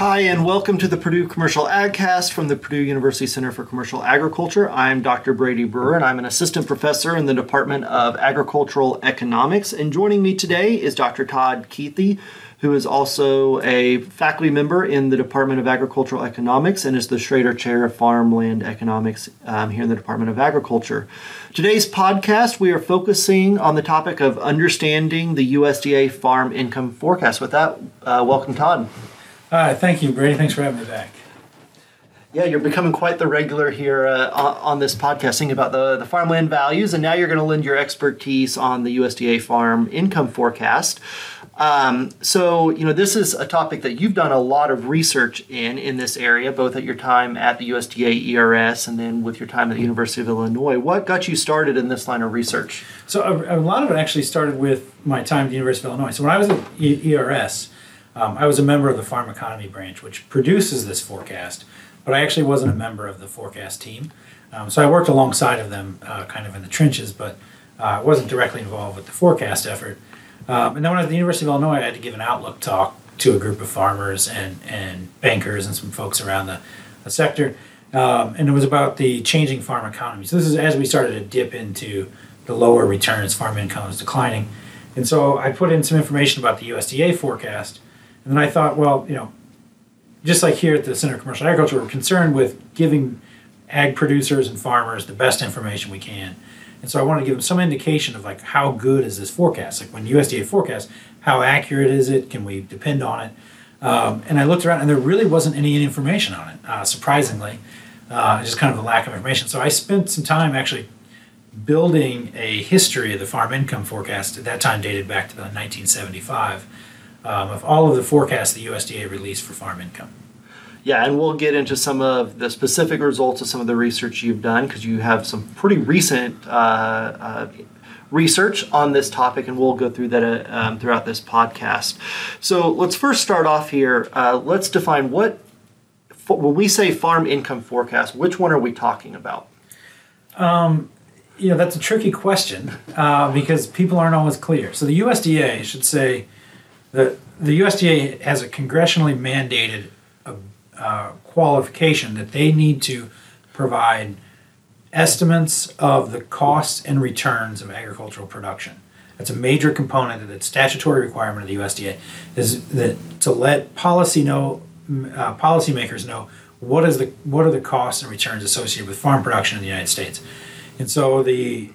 Hi, and welcome to the Purdue Commercial AgCast from the Purdue University Center for Commercial Agriculture. I'm Dr. Brady Brewer, and I'm an assistant professor in the Department of Agricultural Economics. And joining me today is Dr. Todd Kuethe, who is also a faculty member in the Department of Agricultural Economics and is the Schrader Chair of Farmland Economics um, here in the Department of Agriculture. Today's podcast, we are focusing on the topic of understanding the USDA farm income forecast. With that, uh, welcome, Todd. Hi, thank you, Brady. Thanks for having me back. Yeah, you're becoming quite the regular here uh, on, this podcasting about the, the farmland values, and now you're going to lend your expertise on the USDA farm income forecast. Um, so, you know, this is a topic that you've done a lot of research in in this area, both at your time at the USDA ERS and then with your time at the University of Illinois. What got you started in this line of research? So, a, a lot of it actually started with my time at the University of Illinois. So, when I was at ERS, um, I was a member of the farm economy branch, which produces this forecast, but I actually wasn't a member of the forecast team. Um, so I worked alongside of them, uh, kind of in the trenches, but uh, I wasn't directly involved with the forecast effort. Um, and then when I was at the University of Illinois, I had to give an outlook talk to a group of farmers and, and bankers and some folks around the, the sector. Um, and it was about the changing farm economy. So this is as we started to dip into the lower returns, farm income is declining. And so I put in some information about the USDA forecast and then I thought, well, you know, just like here at the Center of Commercial Agriculture, we're concerned with giving ag producers and farmers the best information we can. And so I wanted to give them some indication of like how good is this forecast? Like when USDA forecasts, how accurate is it? Can we depend on it? Um, and I looked around, and there really wasn't any information on it. Uh, surprisingly, uh, just kind of a lack of information. So I spent some time actually building a history of the farm income forecast. At that time, dated back to about 1975 um, of all of the forecasts the USDA released for farm income. Yeah, and we'll get into some of the specific results of some of the research you've done because you have some pretty recent uh, uh, research on this topic, and we'll go through that uh, um, throughout this podcast. So let's first start off here. Uh, let's define what, when we say farm income forecast, which one are we talking about? Um, you know, that's a tricky question uh, because people aren't always clear. So the USDA should say the, the USDA has a congressionally mandated uh, qualification that they need to provide estimates of the costs and returns of agricultural production. That's a major component of the statutory requirement of the USDA is that to let policy know uh, policymakers know what is the what are the costs and returns associated with farm production in the United States. And so the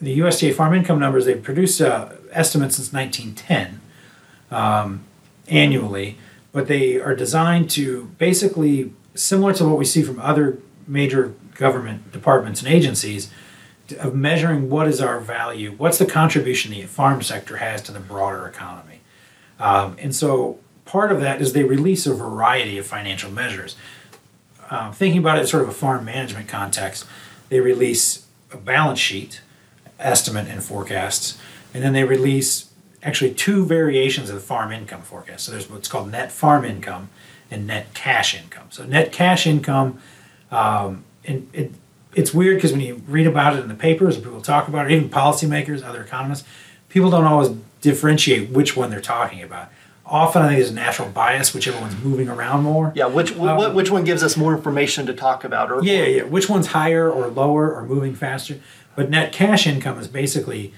the USDA farm income numbers they've produced uh, estimates since 1910 um, annually, but they are designed to basically similar to what we see from other major government departments and agencies of measuring what is our value, what's the contribution the farm sector has to the broader economy. Um, and so part of that is they release a variety of financial measures. Uh, thinking about it in sort of a farm management context, they release a balance sheet estimate and forecasts, and then they release actually two variations of the farm income forecast. So there's what's called net farm income and net cash income. So net cash income, um, and it, it's weird because when you read about it in the papers people talk about it, even policymakers, other economists, people don't always differentiate which one they're talking about. Often, I think there's a natural bias, whichever one's moving around more. Yeah, which um, which one gives us more information to talk about? Or yeah, yeah, which one's higher or lower or moving faster? But net cash income is basically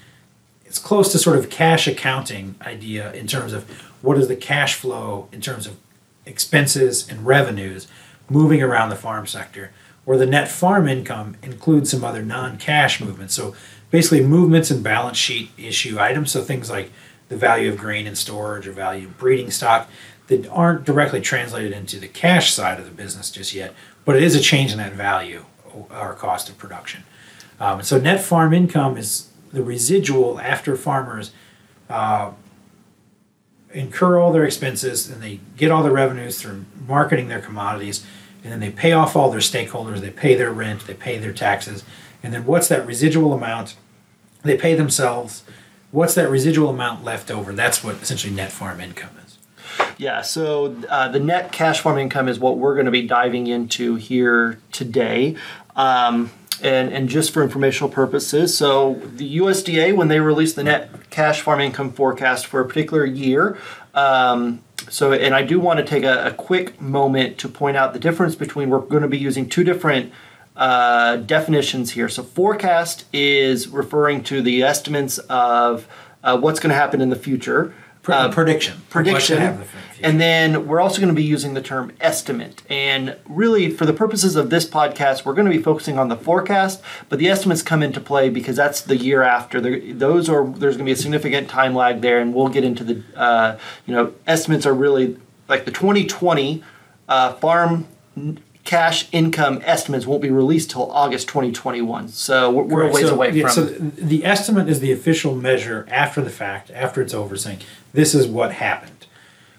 it's close to sort of cash accounting idea in terms of what is the cash flow in terms of expenses and revenues moving around the farm sector where the net farm income includes some other non-cash movements. So basically movements in balance sheet issue items so things like the value of grain in storage or value of breeding stock that aren't directly translated into the cash side of the business just yet but it is a change in that value or cost of production. Um, so net farm income is the residual after farmers uh, incur all their expenses and they get all the revenues through marketing their commodities and then they pay off all their stakeholders they pay their rent they pay their taxes. And then what's that residual amount? They pay themselves. What's that residual amount left over? That's what essentially net farm income is. Yeah so uh, the net cash farm income is what we're going to be diving into here today. Um, and, and just for informational purposes, so the USDA, when they release the net cash farm income forecast for a particular year, um, so, and I do want to take a, a, quick moment to point out the difference between we're going to be using two different uh, definitions here. So, forecast is referring to the estimates of uh, what's going to happen in the future. Uh, prediction. Prediction. And then we're also going to be using the term estimate. And really, for the purposes of this podcast, we're going to be focusing on the forecast, but the estimates come into play because that's the year after. those are there's going to be a significant time lag there, and we'll get into the uh, you know estimates are really like the 2020 uh, farm cash income estimates won't be released till August 2021. So we're, we're a ways so, away yeah, from. So the estimate is the official measure after the fact, after it's over, saying this is what happened,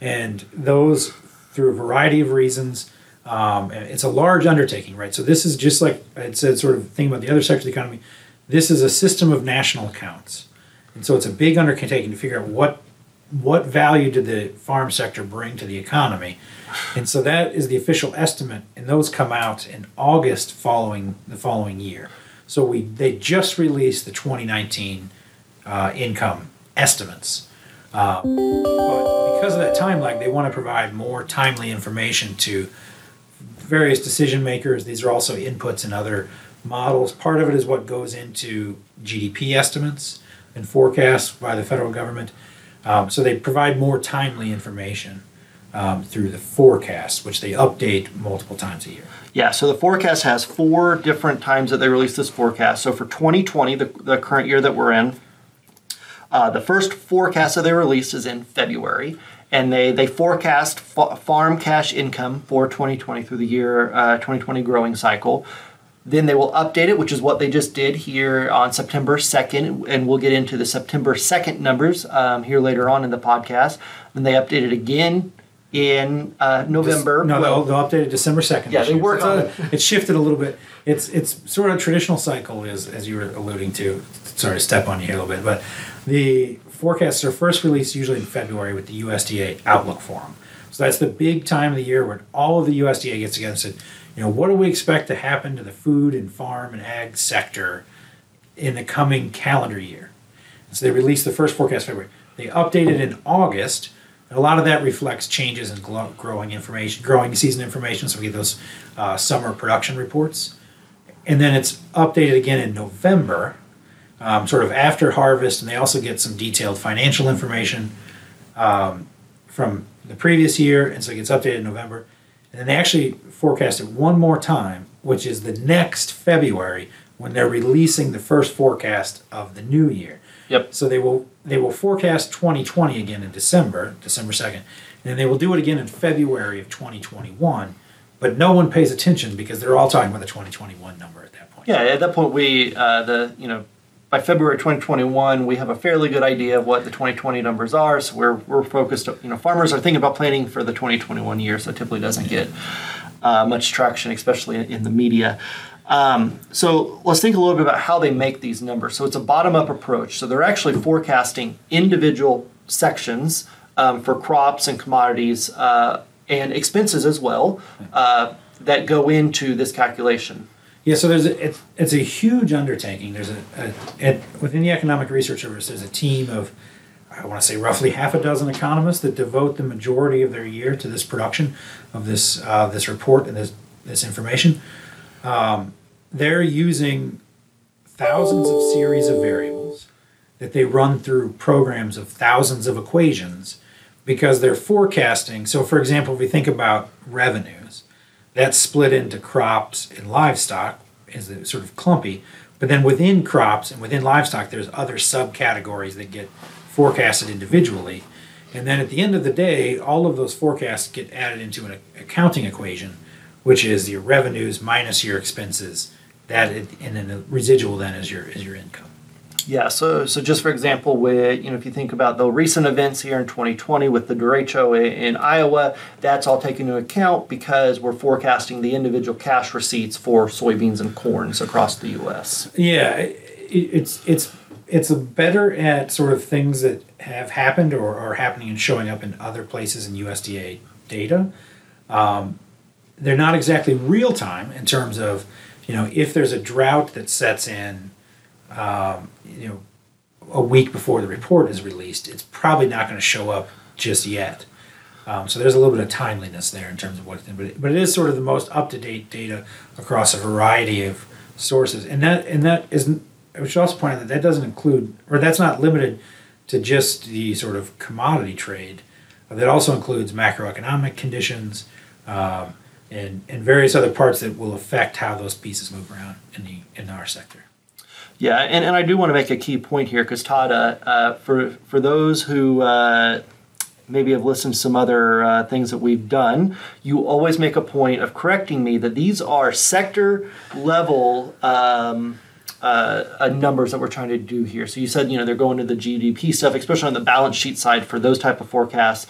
and those through a variety of reasons. Um, it's a large undertaking, right? So this is just like I said, sort of thing about the other sector of the economy. This is a system of national accounts, and so it's a big undertaking to figure out what what value did the farm sector bring to the economy and so that is the official estimate, and those come out in August following the following year. So we they just released the 2019 uh, income estimates. Uh, but because of that time lag, they want to provide more timely information to various decision makers. These are also inputs in other models. Part of it is what goes into GDP estimates and forecasts by the federal government. Um, so they provide more timely information um, through the forecast, which they update multiple times a year. Yeah, so the forecast has four different times that they release this forecast. So for 2020, the, the current year that we're in, uh, the first forecast that they released is in February, and they they forecast fa- farm cash income for 2020 through the year uh, 2020 growing cycle. Then they will update it, which is what they just did here on September 2nd, and we'll get into the September 2nd numbers um, here later on in the podcast. Then they update it again in uh, November. no, they'll, they'll update it December second. Yeah, they work on it. It's shifted a little bit. It's it's sort of a traditional cycle, is as you were alluding to. Sorry to step on you here a little bit, but the forecasts are first released usually in February with the USDA Outlook Forum. So that's the big time of the year when all of the USDA gets together and said, you know, what do we expect to happen to the food and farm and ag sector in the coming calendar year? so they released the first forecast February. They updated in August a lot of that reflects changes in growing information, growing season information. So we get those uh, summer production reports, and then it's updated again in November, um, sort of after harvest, and they also get some detailed financial information um, from the previous year, and so it gets updated in November. And then they actually forecast it one more time, which is the next February when they're releasing the first forecast of the new year. Yep. So they will they will forecast 2020 again in December, December 2nd, and then they will do it again in February of 2021. But no one pays attention because they're all talking about the 2021 number at that point. Yeah, at that point we uh, the you know by February 2021 we have a fairly good idea of what the 2020 numbers are. So we're we're focused. You know, farmers are thinking about planning for the 2021 year, so typically doesn't get uh, much traction, especially in the media. Um, so let's think a little bit about how they make these numbers. So it's a bottom up approach. So they're actually forecasting individual sections um, for crops and commodities uh, and expenses as well uh, that go into this calculation. Yeah, so there's a, it's, it's a huge undertaking. There's a, a within the Economic Research Service. There's a team of I want to say roughly half a dozen economists that devote the majority of their year to this production of this uh, this report and this this information. Um, they're using thousands of series of variables that they run through programs of thousands of equations because they're forecasting. So, for example, if we think about revenues, that's split into crops and livestock is sort of clumpy. But then within crops and within livestock, there's other subcategories that get forecasted individually. And then at the end of the day, all of those forecasts get added into an accounting equation which is your revenues minus your expenses. That and then the residual then is your is your income. Yeah, so so just for example, with you know if you think about the recent events here in 2020 with the derecho in Iowa, that's all taken into account because we're forecasting the individual cash receipts for soybeans and corns across the U.S. Yeah, it's it's it's better at sort of things that have happened or are happening and showing up in other places in USDA data. Um, they're not exactly real time in terms of you know if there's a drought that sets in um, you know a week before the report is released it's probably not going to show up just yet Um, so there's a little bit of timeliness there in terms of what, but it, but it is sort of the most up to date data across a variety of sources, and that and that is. I should also point out that that doesn't include, or that's not limited to just the sort of commodity trade. That also includes macroeconomic conditions um, and and various other parts that will affect how those pieces move around in the in our sector. Yeah, and, and I do want to make a key point here because Todd, uh, uh, for for those who uh, maybe have listened to some other uh, things that we've done, you always make a point of correcting me that these are sector level. Um, uh, uh, numbers that we're trying to do here. So you said you know they're going to the GDP stuff, especially on the balance sheet side for those type of forecasts.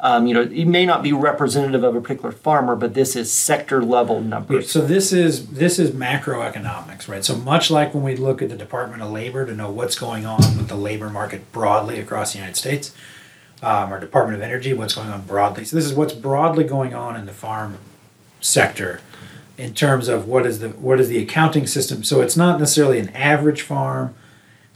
Um, you know, it may not be representative of a particular farmer, but this is sector level numbers. So this is this is macroeconomics, right? So much like when we look at the Department of Labor to know what's going on with the labor market broadly across the United States, um, or Department of Energy, what's going on broadly. So this is what's broadly going on in the farm sector in terms of what is the what is the accounting system. So it's not necessarily an average farm,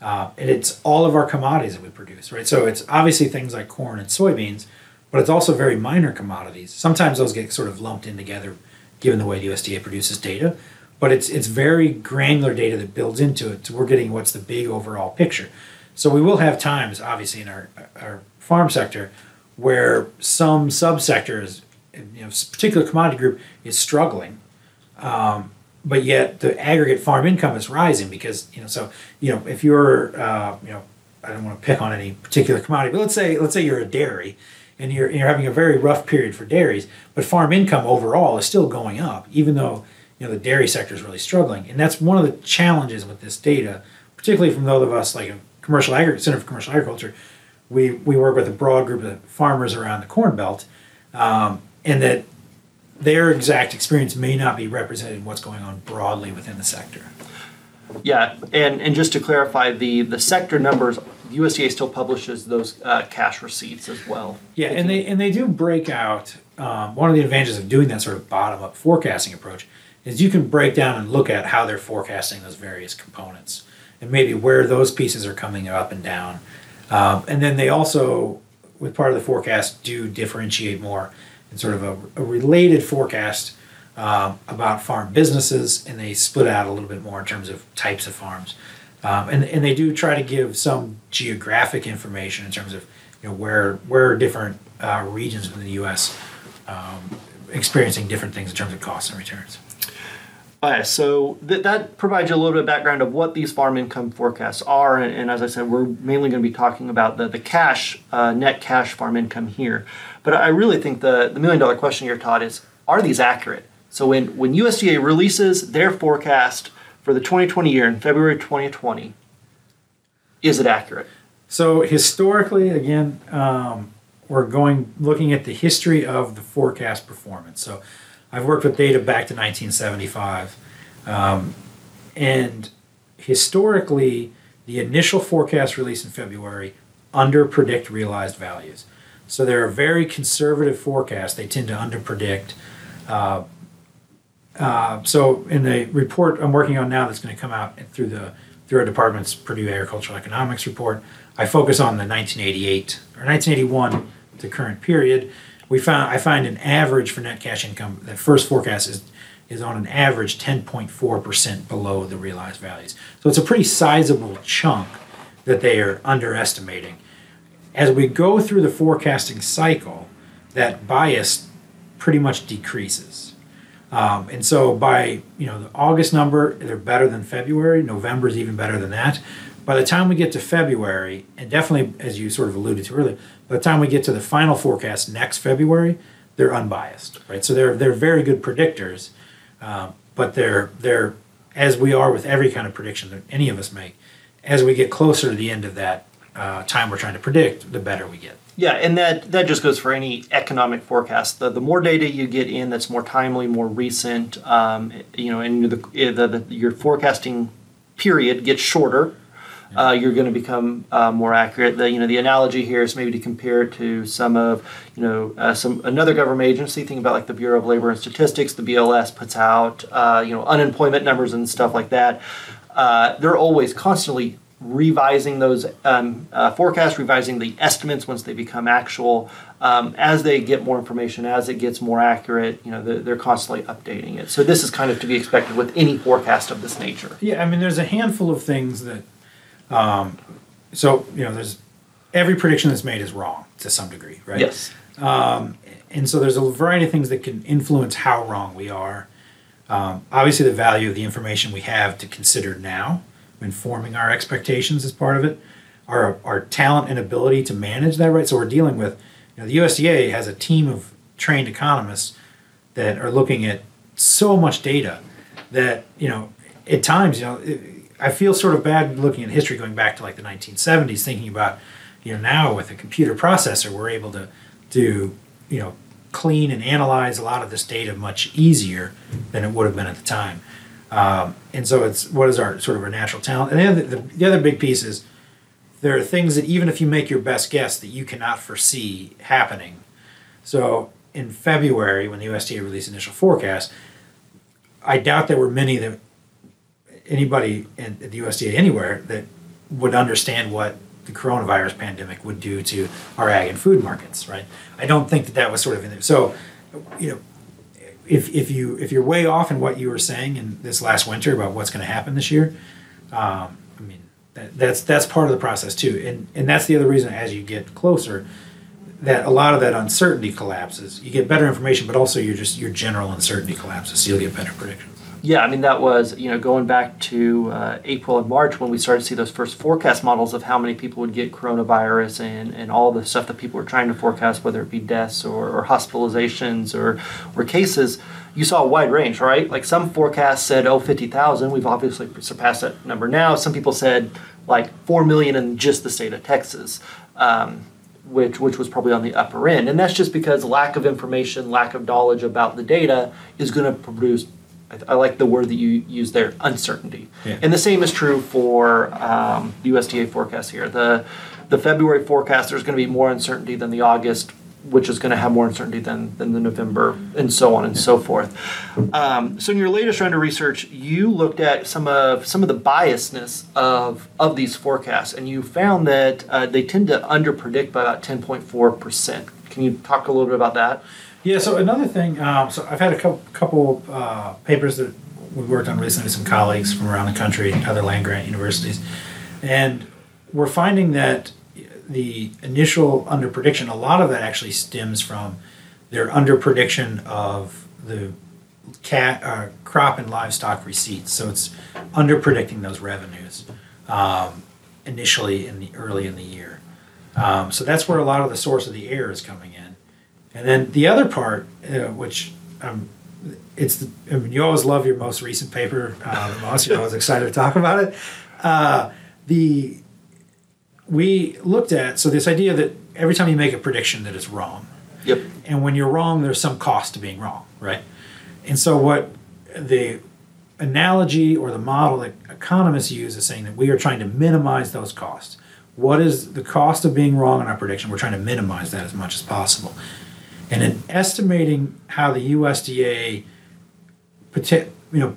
uh, and it's all of our commodities that we produce, right? So it's obviously things like corn and soybeans, but it's also very minor commodities. Sometimes those get sort of lumped in together, given the way the USDA produces data. But it's it's very granular data that builds into it. So we're getting what's the big overall picture. So we will have times, obviously, in our our farm sector, where some subsectors, you know, particular commodity group is struggling, um, but yet the aggregate farm income is rising because you know. So you know, if you're, uh, you know, I don't want to pick on any particular commodity, but let's say let's say you're a dairy, and you're you're having a very rough period for dairies, but farm income overall is still going up, even though you know the dairy sector is really struggling, and that's one of the challenges with this data, particularly from those of us like a commercial agri- Center for Commercial Agriculture. We we work with a broad group of farmers around the Corn Belt, um, and that their exact experience may not be represented in what's going on broadly within the sector. Yeah, and, and just to clarify, the, the sector numbers, USDA still publishes those uh, cash receipts as well. Yeah, and they and they do break out. Um, one of the advantages of doing that sort of bottom up forecasting approach is you can break down and look at how they're forecasting those various components and maybe where those pieces are coming up and down. Um, and then they also, with part of the forecast, do differentiate more in sort of a, a related forecast um, about farm businesses, and they split out a little bit more in terms of types of farms. Um, and, and they do try to give some geographic information in terms of you know where where different uh, regions within the U.S. Um, experiencing different things in terms of costs and returns. Okay, so th- that provides you a little bit of background of what these farm income forecasts are, and, and as I said, we're mainly going to be talking about the the cash uh, net cash farm income here. But I really think the the million dollar question here, Todd, is are these accurate? So when when USDA releases their forecast for the 2020 year in February 2020, is it accurate? So historically, again, um, we're going looking at the history of the forecast performance. So I've worked with data back to 1975, um, and historically, the initial forecast release in February underpredict realized values. So they're a very conservative forecast. They tend to underpredict. Uh, uh, so in the report I'm working on now, that's going to come out through the through our department's Purdue Agricultural Economics report, I focus on the 1988 or 1981 to current period. We found I find an average for net cash income. That first forecast is is on an average 10.4 percent below the realized values. So it's a pretty sizable chunk that they are underestimating. As we go through the forecasting cycle, that bias pretty much decreases. Um, and so by you know the August number, they're better than February. November is even better than that. By the time we get to February, and definitely as you sort of alluded to earlier, by the time we get to the final forecast next February, they're unbiased, right? So they're they're very good predictors, um, but they're they're as we are with every kind of prediction that any of us make. As we get closer to the end of that uh, time we're trying to predict, the better we get. Yeah, and that that just goes for any economic forecast. The, the more data you get in, that's more timely, more recent. Um, you know, and the, the, the, your forecasting period gets shorter. Uh, you're going to become uh, more accurate. The you know the analogy here is maybe to compare it to some of you know uh, some another government agency. Think about like the Bureau of Labor and Statistics. The BLS puts out uh, you know unemployment numbers and stuff like that. Uh, they're always constantly revising those um, uh, forecasts, revising the estimates once they become actual. Um, as they get more information, as it gets more accurate, you know, they're, they're, constantly updating it. So this is kind of to be expected with any forecast of this nature. Yeah, I mean, there's a handful of things that, um, so you know, there's every prediction that's made is wrong to some degree, right? Yes. Um, and so there's a variety of things that can influence how wrong we are. Um, obviously, the value of the information we have to consider now informing our expectations as part of it, our, our talent and ability to manage that right. So we're dealing with, you know, the USDA has a team of trained economists that are looking at so much data that, you know, at times, you know, I feel sort of bad looking at history going back to like the 1970s, thinking about, you know, now with a computer processor, we're able to do, you know, clean and analyze a lot of this data much easier than it would have been at the time. Um, and so it's what is our sort of our natural talent. And the the, the other big piece is there are things that even if you make your best guess that you cannot foresee happening. So in February, when the USDA released initial forecast, I doubt there were many that anybody in, at the USDA anywhere that would understand what the coronavirus pandemic would do to our ag and food markets, right? I don't think that that was sort of in there. So, you know, if, if you if you're way off in what you were saying in this last winter about what's going to happen this year, um, I mean that, that's that's part of the process too, and and that's the other reason as you get closer, that a lot of that uncertainty collapses. You get better information, but also your just your general uncertainty collapses, so you'll get better predictions. Yeah, I mean that was you know going back to uh, April and March when we started to see those first forecast models of how many people would get coronavirus and, and all the stuff that people were trying to forecast, whether it be deaths or, or hospitalizations or or cases. You saw a wide range, right? Like some forecasts said, oh, 50,000. We've obviously surpassed that number now. Some people said like 4 million in just the state of Texas. Um, which which was probably on the upper end, and that's just because lack of information, lack of knowledge about the data is going to produce I, I, like the word that you use there, uncertainty. Yeah. And the same is true for um, USDA forecast here. The the February forecast, there's going to be more uncertainty than the August, which is going to have more uncertainty than, than the November, and so on and so forth. Um, so, in your latest round of research, you looked at some of some of the biasness of of these forecasts, and you found that uh, they tend to underpredict by about 10.4 percent. Can you talk a little bit about that? Yeah. So another thing, um, so I've had a couple, couple uh, papers that we worked on recently with some colleagues from around the country, other land grant universities, and we're finding that the initial under prediction, a lot of that actually stems from their under prediction of the cat uh, crop and livestock receipts. So it's under predicting those revenues um, initially in the early in the year. Um, so that's where a lot of the source of the error is coming in. And then the other part, uh, which um, it's the, I mean, you always love your most recent paper uh, most. You're always excited to talk about it. Uh, the we looked at so this idea that every time you make a prediction that it's wrong. Yep. And when you're wrong, there's some cost to being wrong, right? And so what the analogy or the model that economists use is saying that we are trying to minimize those costs. What is the cost of being wrong in our prediction? We're trying to minimize that as much as possible. And in estimating how the USDA, you know,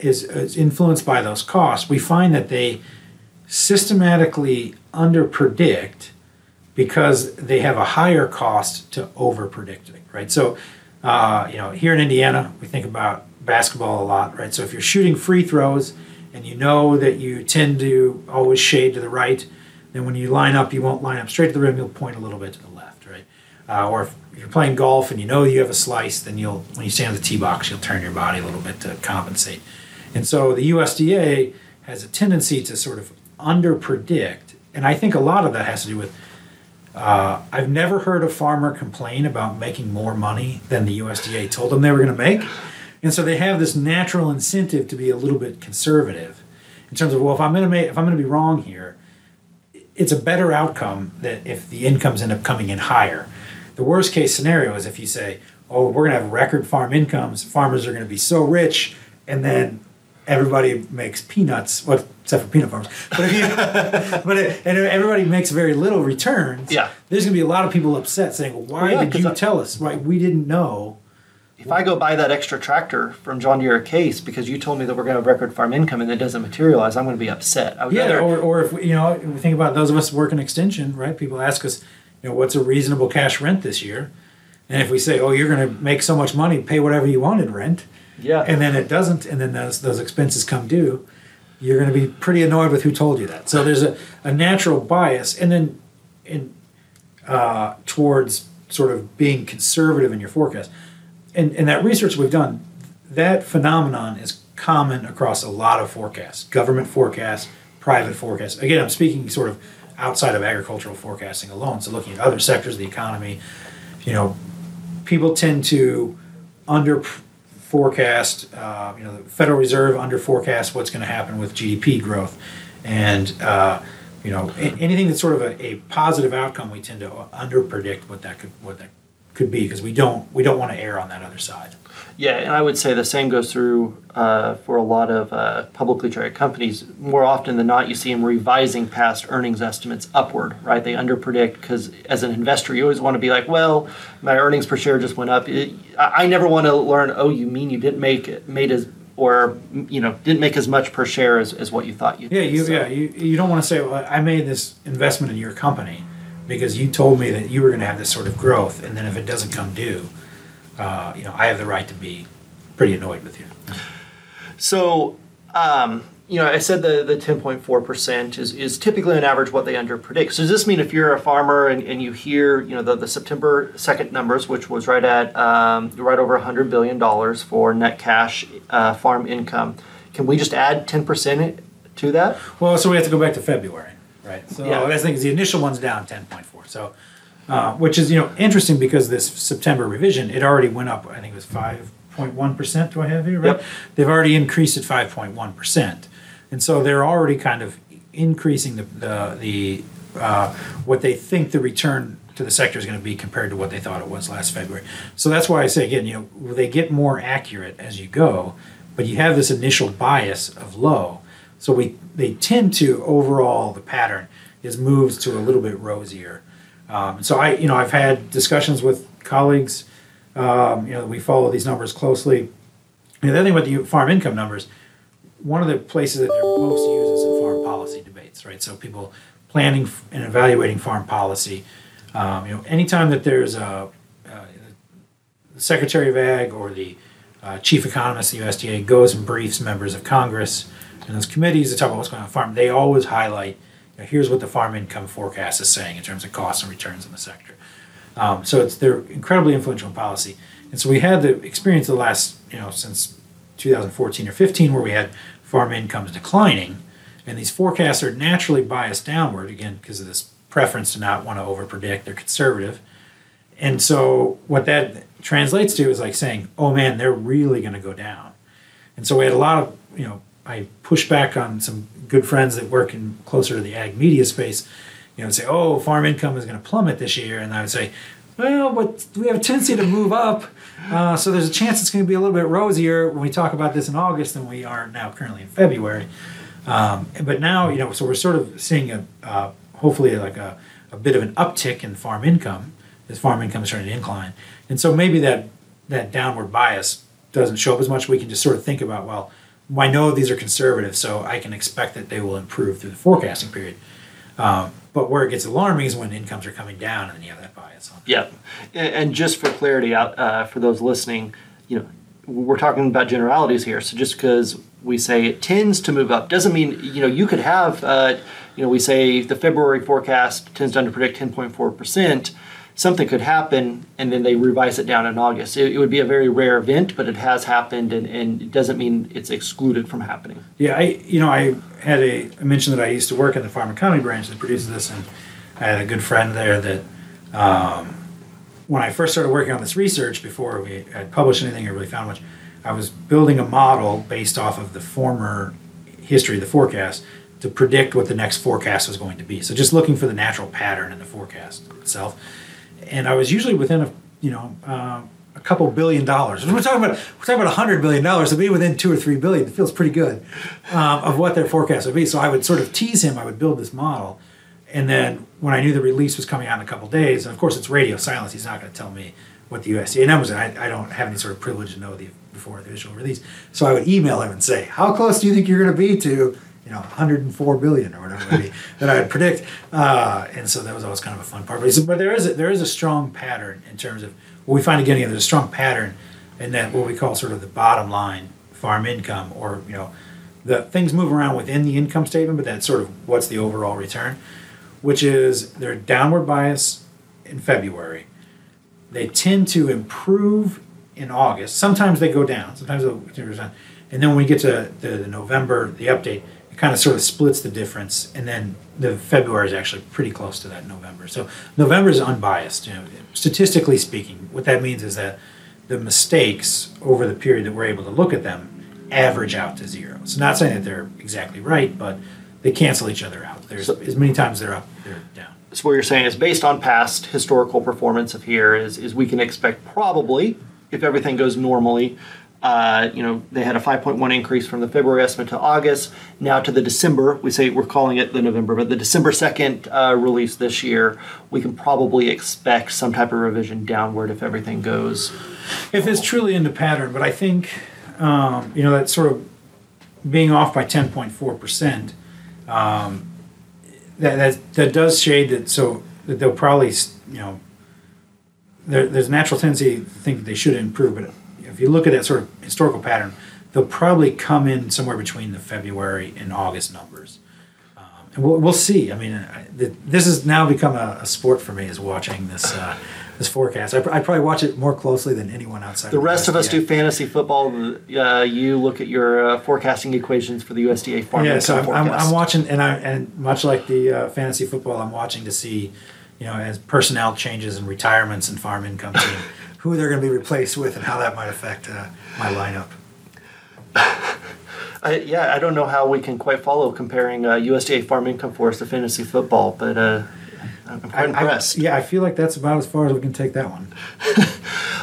is, is influenced by those costs, we find that they systematically underpredict because they have a higher cost to overpredicting, right? So, uh, you know, here in Indiana, we think about basketball a lot, right? So if you're shooting free throws and you know that you tend to always shade to the right, then when you line up, you won't line up straight to the rim, you'll point a little bit to the? Uh, or if you're playing golf and you know you have a slice, then you'll when you stand on the tee box, you'll turn your body a little bit to compensate. And so the USDA has a tendency to sort of underpredict, and I think a lot of that has to do with. Uh, I've never heard a farmer complain about making more money than the USDA told them they were going to make, and so they have this natural incentive to be a little bit conservative in terms of well, if I'm going to make if I'm going to be wrong here, it's a better outcome that if the incomes end up coming in higher the worst case scenario is if you say, oh, we're going to have record farm incomes, farmers are going to be so rich, and then everybody makes peanuts, well, except for peanut farmers. But if you, but it, and everybody makes very little returns. Yeah. There's going to be a lot of people upset saying, well, why well, yeah, did you I, tell us? Right? We didn't know if I go buy that extra tractor from John Deere Case because you told me that we're going to have record farm income and it doesn't materialize, I'm going to be upset. I would Yeah, rather, or, or if we, you know, we think about those of us working extension, right? People ask us, you know, what's a reasonable cash rent this year? And if we say, oh, you're going to make so much money, pay whatever you want in rent, yeah, and then it doesn't, and then those those expenses come due, you're going to be pretty annoyed with who told you that. So there's a, a natural bias, and then in uh, towards sort of being conservative in your forecast. And, and that research we've done, that phenomenon is common across a lot of forecasts, government forecasts, private forecasts. Again, I'm speaking sort of outside of agricultural forecasting alone. So looking at other sectors of the economy, you know, people tend to under forecast. Uh, you know, the Federal Reserve under forecast what's going to happen with GDP growth, and uh, you know anything that's sort of a, a positive outcome, we tend to under predict what that could what that could be because we don't we don't want to err on that other side. Yeah, and I would say the same goes through uh, for a lot of uh, publicly traded companies. More often than not, you see them revising past earnings estimates upward, right? They underpredict because as an investor, you always want to be like, well, my earnings per share just went up. It, I I never want to learn, oh, you mean you didn't make it, made as or you know didn't make as much per share as, as what you thought you Yeah, did. you So- yeah you, you don't want to say well, I made this investment in your company because you told me that you were going to have this sort of growth, and then if it doesn't come due, uh, you know I have the right to be pretty annoyed with you. So, um, you know, I said the, the 10.4% is, is typically on average what they underpredict. So does this mean if you're a farmer and, and you hear, you know, the, the September 2nd numbers, which was right at um, right over $100 billion for net cash uh, farm income, can we just add 10% to that? Well, so we have to go back to February, right? So Yeah. that's the thing is the initial one's down ten point four. So, uh, which is you know interesting because this September revision it already went up. I think it was five point one percent. Do I have here right? Yep. They've already increased at five point one percent, and so they're already kind of increasing the the, the uh, what they think the return to the sector is going to be compared to what they thought it was last February. So that's why I say again, you know, they get more accurate as you go, but you have this initial bias of low. So we they tend to overall the pattern is moves to a little bit rosier. Um, so I you know I've had discussions with colleagues. Um, you know we follow these numbers closely. And the other thing about the farm income numbers, one of the places that they're most used is in farm policy debates, right? So people planning and evaluating farm policy. Um, you know, anytime that there's a, uh, the Secretary of Ag or the uh, chief economist of the USDA goes and briefs members of Congress and those committees that talk about what's going on the farm, they always highlight, you know, here's what the farm income forecast is saying in terms of costs and returns in the sector. Um, so it's they're incredibly influential in policy, and so we had the experience the last, you know, since 2014 or 15, where we had farm incomes declining, and these forecasts are naturally biased downward again because of this preference to not want to overpredict. They're conservative, and so what that translates to is like saying, "Oh man, they're really going to go down." And so we had a lot of, you know, I push back on some good friends that work in closer to the ag media space, you know, and say, "Oh, farm income is going to plummet this year," and I would say, "Well, but we have a tendency to move up, uh, so there's a chance it's going to be a little bit rosier when we talk about this in August than we are now currently in February." Um, but now, you know, so we're sort of seeing a uh, hopefully like a, a bit of an uptick in farm income as farm income is starting to incline, and so maybe that that downward bias doesn't show up as much. We can just sort of think about well, I know these are conservative, so I can expect that they will improve through the forecasting period. Um, but where it gets alarming is when incomes are coming down, and then you have that bias on. Yeah, and, just for clarity, out uh, for those listening, you know, we're talking about generalities here. So just because we say it tends to move up doesn't mean you know you could have uh, you know we say the February forecast tends to underpredict ten point four percent. Something could happen, and then they revise it down in August. It, it would be a very rare event, but it has happened, and, and it doesn't mean it's excluded from happening. Yeah, I you know I had a I mentioned that I used to work in the farm economy branch that produces this, and I had a good friend there that um, when I first started working on this research before we had published anything or really found much, I was building a model based off of the former history of the forecast to predict what the next forecast was going to be. So just looking for the natural pattern in the forecast itself, and I was usually within a you know. Uh, a couple billion dollars. We're talking about we're talking about hundred billion dollars. To be within two or three billion, it feels pretty good um, of what their forecast would be. So I would sort of tease him. I would build this model, and then when I knew the release was coming out in a couple days, and of course it's radio silence, he's not going to tell me what the USDA numbers. are. I, I don't have any sort of privilege to know the before the official release. So I would email him and say, "How close do you think you're going to be to?" You know, 104 billion or whatever it be that I would predict, uh, and so that was always kind of a fun part. But, but there is a, there is a strong pattern in terms of what we find again. There's a strong pattern in that what we call sort of the bottom line farm income, or you know, the things move around within the income statement, but that's sort of what's the overall return, which is their downward bias in February. They tend to improve in August. Sometimes they go down. Sometimes they'll. And then when we get to the, the November, the update, kind of sort of splits the difference. And then the February is actually pretty close to that November. So November is unbiased. You know, statistically speaking, what that means is that the mistakes over the period that we're able to look at them average out to zero. It's not saying that they're exactly right, but they cancel each other out. There's So- as many times they're up, they're down. So what you're saying is based on past historical performance of here is is we can expect probably if everything goes normally. Uh, you know, they had a 5.1 increase from the February estimate to August. Now to the December, we say we're calling it the November, but the December 2nd uh, release this year, we can probably expect some type of revision downward if everything goes. if it's truly in the pattern, but I think um, you know that sort of being off by ten point four percent, um, that that that does shade that so that they'll probably you know there, there's natural tendency to think that they should improve, but if you look at that sort of historical pattern, they'll probably come in somewhere between the February and August numbers. Um, and we'll, we'll see. I mean, I, the, this has now become a, a sport for me is watching this uh, this forecast. I, I probably watch it more closely than anyone outside. The rest of us do fantasy football. Uh, you look at your uh, forecasting equations for the USDA farm Yeah, so I'm, I'm. I'm watching, and I and much like the uh, fantasy football, I'm watching to see, you know, as personnel changes and retirements and farm income team, who they're going to be replaced with, and how that might affect uh, my lineup. I, yeah, I don't know how we can quite follow comparing uh, USDA farm income forecast to fantasy football, but uh, I'm quite I- I- impressed. yeah, I feel like that's about as far as we can take that one.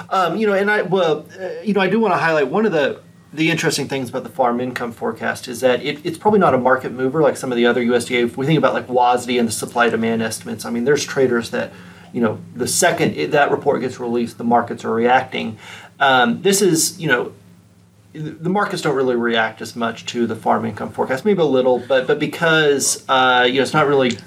Um, you know, and I well, uh, you know, I do want to highlight one of the the interesting things about the farm income forecast is that it, it's probably not a market mover like some of the other USDA. If we think about like WASDE and the supply demand estimates, I mean, there's traders that, you know, the second that report gets released, the markets are reacting. Um, this is, you know, the markets don't really react as much to the farm income forecast, maybe a little, but but because uh, you know it's not really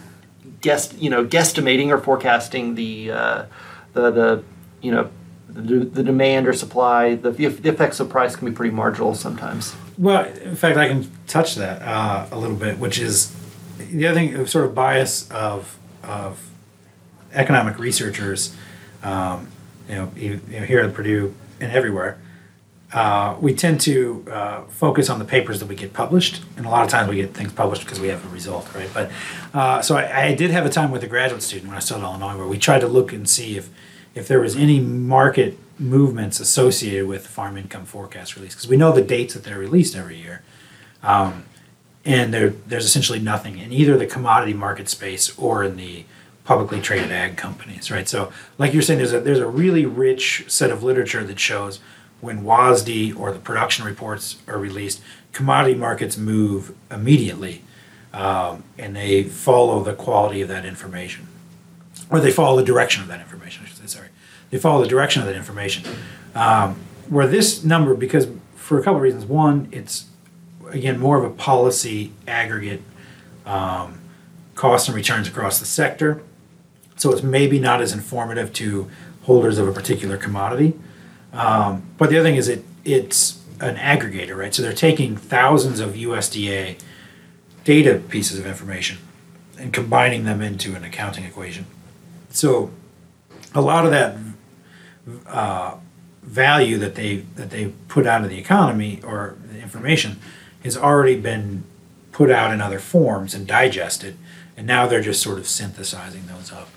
guess you know guesstimating or forecasting the uh, the the you know the, the demand or supply, the, the effects of price can be pretty marginal sometimes. Well, in fact, I can touch that uh, a little bit, which is the other thing, sort of bias of of economic researchers, um, you know, you know, here at Purdue and everywhere. Uh, we tend to uh, focus on the papers that we get published, and a lot of times we get things published because we have a result, right? But uh, so I, I did have a time with a graduate student when I still at Illinois where we tried to look and see if if there was any market movements associated with farm income forecast release because we know the dates that they're released every year um, and there, there's essentially nothing in either the commodity market space or in the publicly traded ag companies right so like you're saying there's a there's a really rich set of literature that shows when WASDE or the production reports are released commodity markets move immediately um, and they follow the quality of that information or they follow the direction of that information. I should say, sorry, they follow the direction of that information. Um, where this number, because for a couple of reasons, one, it's again more of a policy aggregate, um, costs and returns across the sector, so it's maybe not as informative to holders of a particular commodity. Um, but the other thing is it it's an aggregator, right? So they're taking thousands of USDA data pieces of information and combining them into an accounting equation. So a lot of that uh, value that they that they put out of the economy or the information has already been put out in other forms and digested, and now they're just sort of synthesizing those up.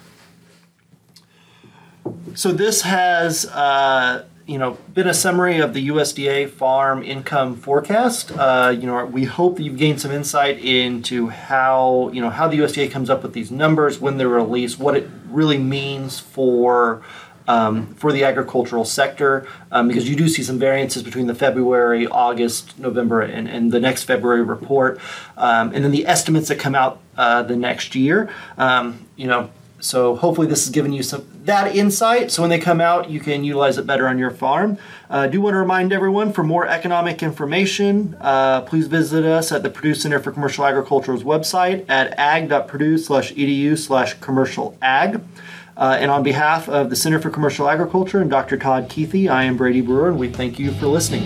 So this has, uh, you know, been a summary of the USDA farm income forecast. Uh, you know, we hope that you've gained some insight into how, you know, how the USDA comes up with these numbers, when they're released, what it really means for. Um, for the agricultural sector, um, because you do see some variances between the February, August, November, and, and the next February report, um, and then the estimates that come out uh, the next year. Um, you know, so hopefully this has given you some that insight. So when they come out, you can utilize it better on your farm. I uh, do want to remind everyone for more economic information, uh, please visit us at the Purdue Center for Commercial Agriculture's website at ag.purdue slash edu slash commercial ag. Uh, and on behalf of the Center for Commercial Agriculture and Dr. Todd Kuethe, I am Brady Brewer, and we thank you for listening.